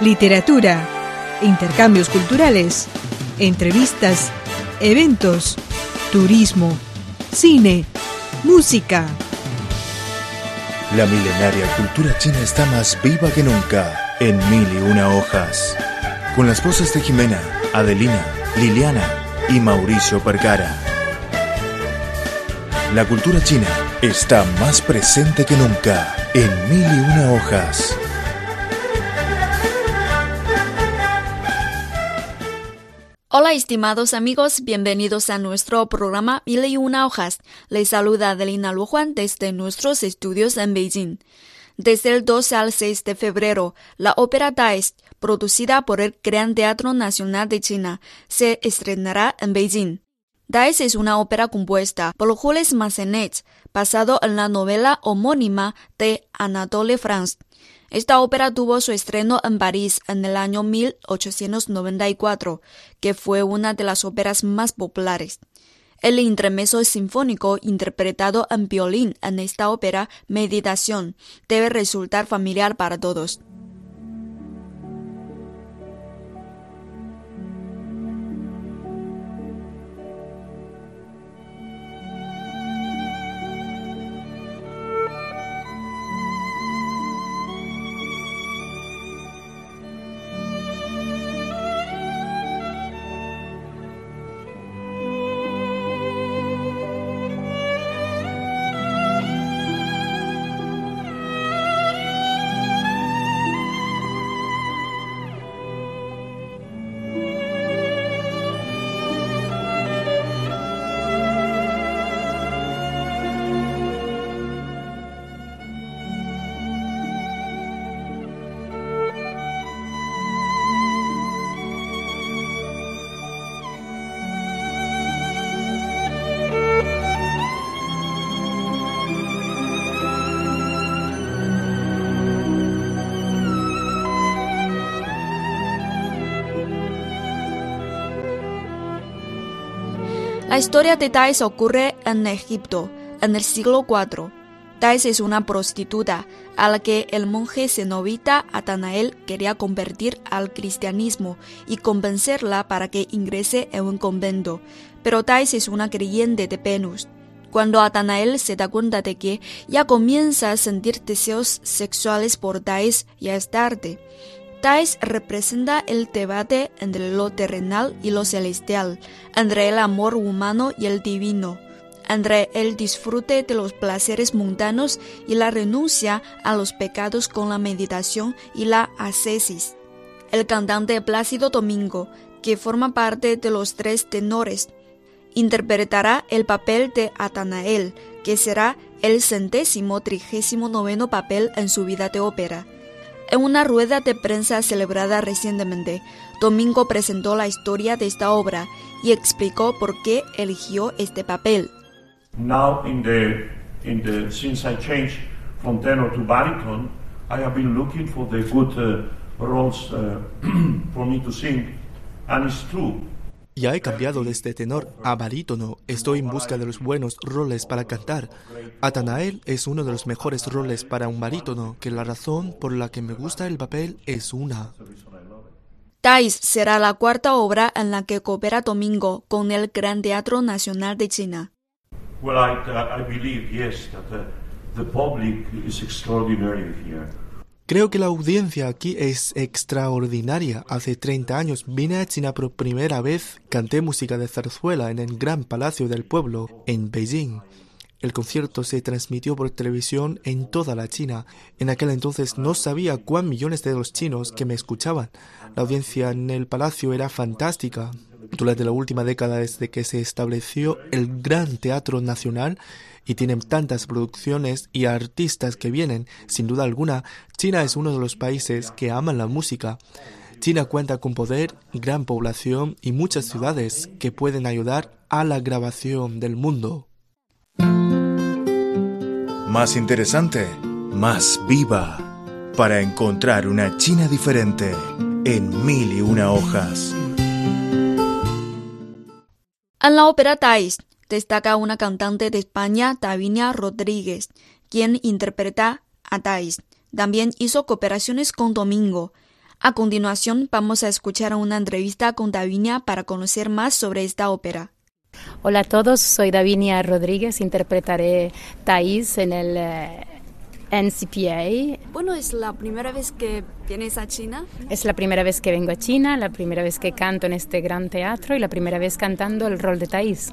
literatura, intercambios culturales, entrevistas, eventos, turismo, cine, música. La milenaria cultura china está más viva que nunca en mil y una hojas. Con las voces de Jimena, Adelina, Liliana y Mauricio Percara. La cultura china está más presente que nunca en mil y una hojas. Hola estimados amigos, bienvenidos a nuestro programa Mil y una hojas. Les saluda Adelina Lujuan desde nuestros estudios en Beijing. Desde el 2 al 6 de febrero, la ópera Daes, producida por el Gran Teatro Nacional de China, se estrenará en Beijing. Daes es una ópera compuesta por Jules Massenet, basado en la novela homónima de Anatole France. Esta ópera tuvo su estreno en París en el año 1894, que fue una de las óperas más populares. El intermeso sinfónico interpretado en violín en esta ópera Meditación debe resultar familiar para todos. La historia de Thais ocurre en Egipto, en el siglo IV. Thais es una prostituta a la que el monje cenobita Atanael quería convertir al cristianismo y convencerla para que ingrese en un convento. Pero Thais es una creyente de Venus. Cuando Atanael se da cuenta de que ya comienza a sentir deseos sexuales por Thais, ya es tarde. Thais representa el debate entre lo terrenal y lo celestial, entre el amor humano y el divino, entre el disfrute de los placeres mundanos y la renuncia a los pecados con la meditación y la ascesis. El cantante Plácido Domingo, que forma parte de los tres tenores, interpretará el papel de Atanael, que será el centésimo trigésimo noveno papel en su vida de ópera. En una rueda de prensa celebrada recientemente, Domingo presentó la historia de esta obra y explicó por qué eligió este papel. Now, in the, in the, since I changed from tenor to baritone, I have been looking for the good uh, roles uh, for me to sing, and it's true. Ya he cambiado desde tenor a barítono. Estoy en busca de los buenos roles para cantar. Atanael es uno de los mejores roles para un barítono, que la razón por la que me gusta el papel es una. Thais será la cuarta obra en la que coopera Domingo con el Gran Teatro Nacional de China. Well, I, I believe, yes, that the, the public is extraordinary here. Creo que la audiencia aquí es extraordinaria. Hace 30 años vine a China por primera vez, canté música de zarzuela en el Gran Palacio del Pueblo, en Beijing. El concierto se transmitió por televisión en toda la China. En aquel entonces no sabía cuán millones de los chinos que me escuchaban. La audiencia en el palacio era fantástica. Durante la última década desde que se estableció el Gran Teatro Nacional y tienen tantas producciones y artistas que vienen, sin duda alguna, China es uno de los países que aman la música. China cuenta con poder, gran población y muchas ciudades que pueden ayudar a la grabación del mundo. Más interesante, más viva, para encontrar una China diferente en mil y una hojas. En la ópera Thais destaca una cantante de España, Tavinia Rodríguez, quien interpreta a Thais. También hizo cooperaciones con Domingo. A continuación, vamos a escuchar una entrevista con Davinia para conocer más sobre esta ópera. Hola a todos, soy Davinia Rodríguez, interpretaré Thais en el eh, NCPA. Bueno, es la primera vez que vienes a China. Es la primera vez que vengo a China, la primera vez que canto en este gran teatro y la primera vez cantando el rol de Thais.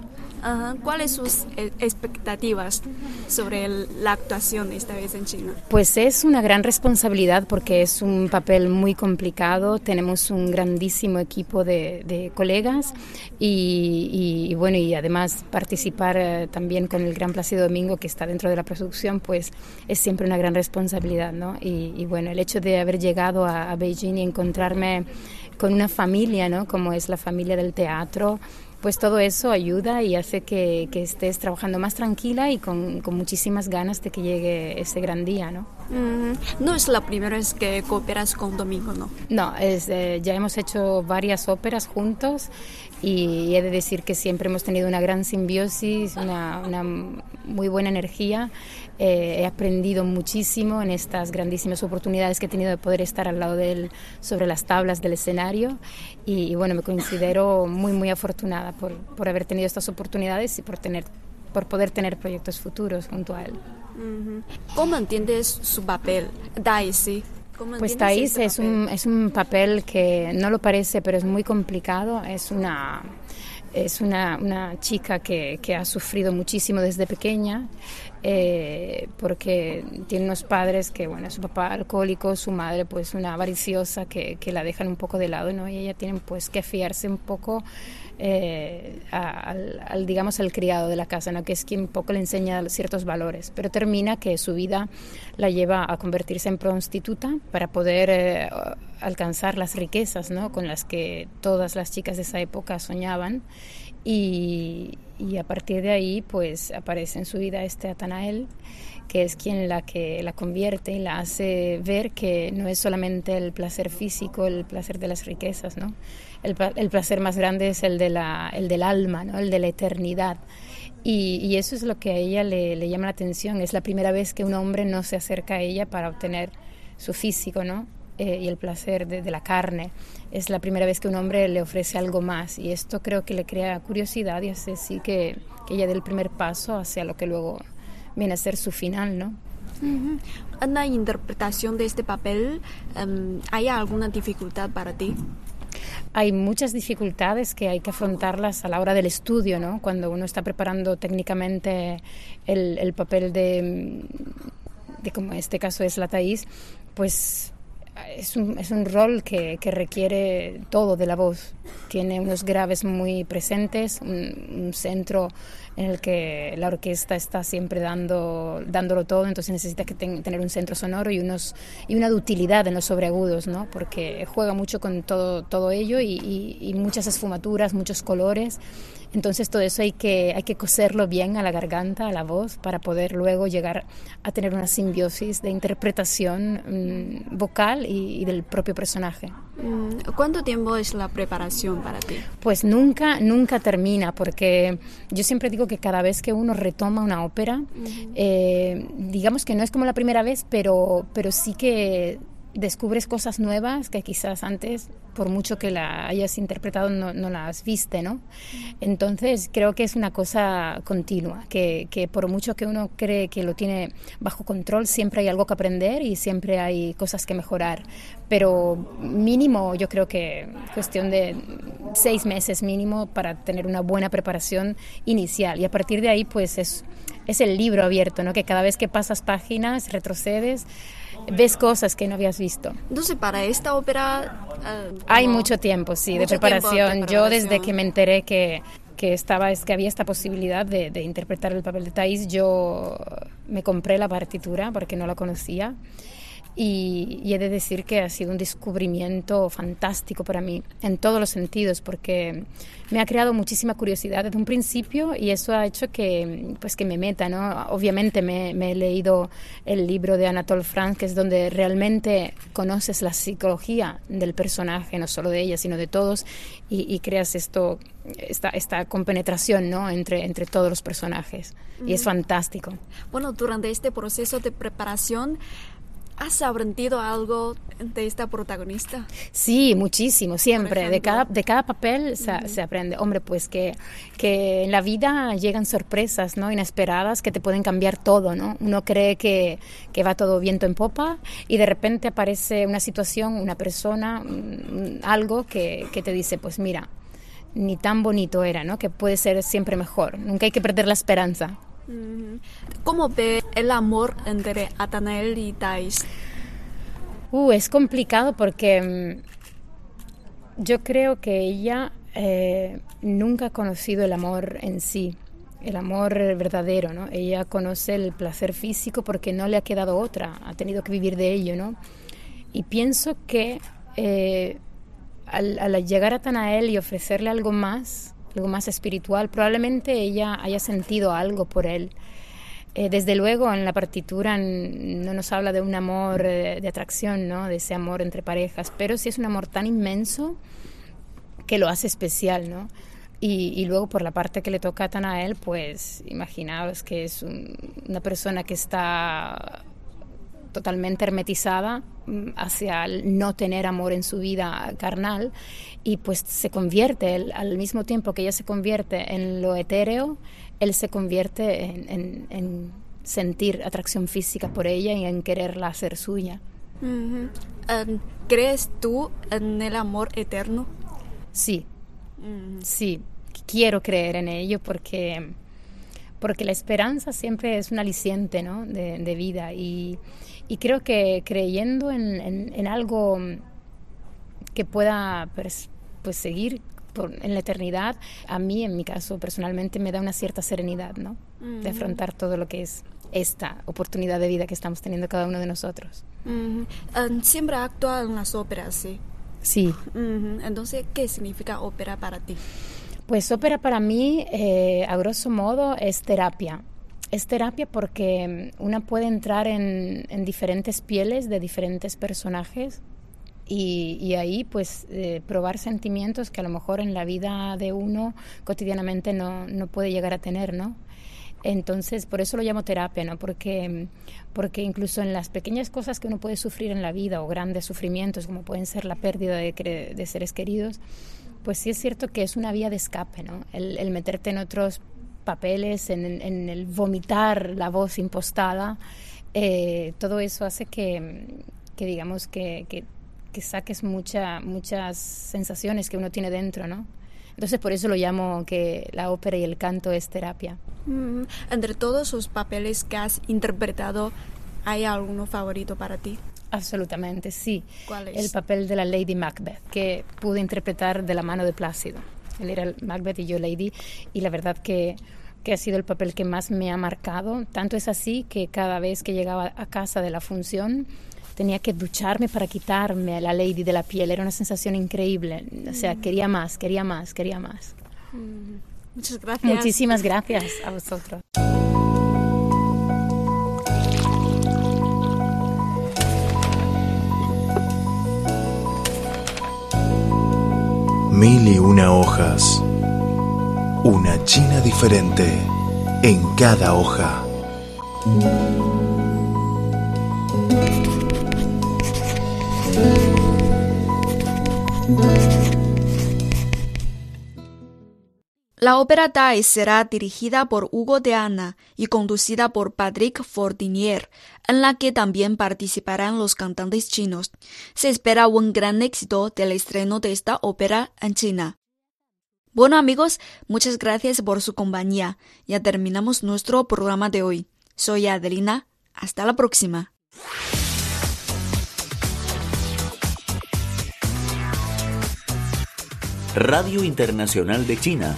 ¿Cuáles sus eh, expectativas sobre la actuación esta vez en China? Pues es una gran responsabilidad porque es un papel muy complicado. Tenemos un grandísimo equipo de, colegas y, bueno, y además participar eh, también con el Gran Plácido Domingo que está dentro de la producción, pues es siempre una gran responsabilidad, ¿no? Y, bueno, el hecho de haber llegado a, a Beijing y encontrarme con una familia, ¿no? Como es la familia del teatro, pues todo eso ayuda y hace que, estés trabajando más tranquila y con, muchísimas ganas de que llegue ese gran día, ¿no? No es la primera vez que cooperas con Domingo, ¿no? No, es, eh, ya hemos hecho varias óperas juntos y he de decir que siempre hemos tenido una gran simbiosis, una, una muy buena energía eh, he aprendido muchísimo en estas grandísimas oportunidades que he tenido de poder estar al lado de él sobre las tablas del escenario y, bueno, me considero muy, muy afortunada por, por, haber tenido estas oportunidades y por, tener, por poder tener proyectos futuros junto a él. ¿Cómo entiendes su papel, Daisy? Pues Thais es un, es un papel que no lo parece, pero es muy complicado. Es una es una, una chica que, que, ha sufrido muchísimo desde pequeña eh, porque tiene unos padres que, bueno, su papá alcohólico, su madre pues una avariciosa que, que la dejan un poco de lado, ¿no? Y ella tiene pues que fiarse un poco eh, al, digamos, al criado de la casa, ¿no? que es quien un poco le enseña ciertos valores, pero termina que su vida la lleva a convertirse en prostituta para poder eh, alcanzar las riquezas ¿no? con las que todas las chicas de esa época soñaban. Y, y a partir de ahí, pues aparece en su vida este Atanael, que es quien la que la convierte y la hace ver que no es solamente el placer físico, el placer de las riquezas, ¿no? el, placer más grande es el, de la, el del alma, ¿no? el de la eternidad. Y, eso es lo que a ella le, llama la atención. Es la primera vez que un hombre no se acerca a ella para obtener su físico ¿no? Eh, y el placer de, la carne. Es la primera vez que un hombre le ofrece algo más. Y esto creo que le crea curiosidad y hace sí que, que ella dé el primer paso hacia lo que luego viene a ser su final. ¿no? En la interpretación de este papel, em, ¿hay alguna dificultad para ti? hay muchas dificultades que hay que afrontarlas a la hora del estudio, ¿no? Cuando uno está preparando técnicamente el, el papel de, de, como en este caso es la Thais, pues es un, es un rol que, que, requiere todo de la voz. Tiene unos graves muy presentes, un, centro en el que la orquesta está siempre dando, dándolo todo, entonces necesita que tener un centro sonoro y, unos, y una dutilidad en los sobreagudos, ¿no? porque juega mucho con todo, todo ello y, y muchas esfumaturas, muchos colores. Entonces todo eso hay que, hay que coserlo bien a la garganta, a la voz, para poder luego llegar a tener una simbiosis de interpretación mm, vocal y, del propio personaje. Mm, ¿Cuánto tiempo es la preparación para ti? Pues nunca, nunca termina, porque yo siempre digo que cada vez que uno retoma una ópera, eh, digamos que no es como la primera vez, pero, pero sí que descubres cosas nuevas que quizás antes, por mucho que la hayas interpretado, no, no las viste, ¿no? Entonces creo que es una cosa continua, que, que, por mucho que uno cree que lo tiene bajo control, siempre hay algo que aprender y siempre hay cosas que mejorar. Pero mínimo, yo creo que cuestión de seis meses mínimo para tener una buena preparación inicial. Y a partir de ahí, pues es, es el libro abierto, ¿no? Que cada vez que pasas páginas, retrocedes, ves cosas que no habías visto. Entonces, para esta ópera... Uh, Hay mucho tiempo, sí, de preparación. Yo desde que me enteré que, que, estaba, es que había esta posibilidad de, de interpretar el papel de Thais, yo me compré la partitura porque no la conocía y, he de decir que ha sido un descubrimiento fantástico para mí en todos los sentidos porque me ha creado muchísima curiosidad desde un principio y eso ha hecho que, pues, que me meta. ¿no? Obviamente me, he leído el libro de Anatole France, que es donde realmente conoces la psicología del personaje, no solo de ella, sino de todos, y, creas esto, esta, esta compenetración ¿no? entre, entre todos los personajes. Y es fantástico. Bueno, durante este proceso de preparación, ¿Has aprendido algo de esta protagonista? Sí, muchísimo, siempre. De cada, de cada papel se, aprende. Hombre, pues que, que en la vida llegan sorpresas ¿no? inesperadas que te pueden cambiar todo. ¿no? Uno cree que, que va todo viento en popa y de repente aparece una situación, una persona, algo que, que te dice, pues mira, ni tan bonito era, ¿no? que puede ser siempre mejor. Nunca hay que perder la esperanza. ¿Cómo ve el amor entre Atanael y Thais? Uh, es complicado porque mm, yo creo que ella eh, nunca ha conocido el amor en sí, el amor verdadero, ¿no? Ella conoce el placer físico porque no le ha quedado otra, ha tenido que vivir de ello, ¿no? Y pienso que eh, al, llegar a Tanael y ofrecerle algo más, algo más espiritual, probablemente ella haya sentido algo por él. Eh, desde luego en la partitura no nos habla de un amor eh, de atracción, ¿no? de ese amor entre parejas, pero sí es un amor tan inmenso que lo hace especial, ¿no? Y, luego por la parte que le toca a Tanael, pues imaginaos que es una persona que está totalmente hermetizada mm, hacia el no tener amor en su vida carnal y pues se convierte, al mismo tiempo que ella se convierte en lo etéreo, él se convierte en, sentir atracción física por ella y en quererla hacer suya. Em, ¿Crees tú en el amor eterno? Sí, sí, quiero creer en ello porque, porque la esperanza siempre es un aliciente ¿no? de vida y, y creo que creyendo en, algo que pueda pues, pues seguir en la eternidad, a mí, en mi caso, personalmente, me da una cierta serenidad, ¿no? De afrontar todo lo que es esta oportunidad de vida que estamos teniendo cada uno de nosotros. Siempre ha actuado en las óperas, ¿sí? Sí. Entonces, ¿qué significa ópera para ti? Pues ópera para mí, eh, a grosso modo, es terapia es terapia porque mm, una puede entrar en, diferentes pieles de diferentes personajes y, ahí pues eh, probar sentimientos que a lo mejor en la vida de uno cotidianamente no, puede llegar a tener, ¿no? Entonces, por eso lo llamo terapia, ¿no? Porque, mm, porque incluso en las pequeñas cosas que uno puede sufrir en la vida o grandes sufrimientos, como pueden ser la pérdida de seres queridos, pues sí es cierto que es una vía de escape, ¿no? El, meterte en otros papeles, en, el vomitar la voz impostada, eh, todo eso hace que, digamos, que, que, saques mucha, muchas sensaciones que uno tiene dentro, ¿no? Entonces por eso lo llamo que la ópera y el canto es terapia. Mm, entre todos los papeles que has interpretado, ¿hay alguno favorito para ti? Absolutamente, sí. ¿Cuál es? El papel de la Lady Macbeth, que pude interpretar de la mano de Plácido. Él era Macbeth y yo Lady, y la verdad que, que ha sido el papel que más me ha marcado. Tanto es así que cada vez que llegaba a casa de la función tenía que ducharme para quitarme a la Lady de la piel. Era una sensación increíble. O sea, mm. quería más, quería más, quería más. Mm. Muchas gracias. Muchísimas gracias a vosotros. Mil y una hojas. Una China diferente en cada hoja. La ópera Tai será dirigida por Hugo de Ana y conducida por Patrick Fordinier, en la que también participarán los cantantes chinos. Se espera un gran éxito del estreno de esta ópera en China. Bueno amigos, muchas gracias por su compañía. Ya terminamos nuestro programa de hoy. Soy Adelina. Hasta la próxima. Radio Internacional de China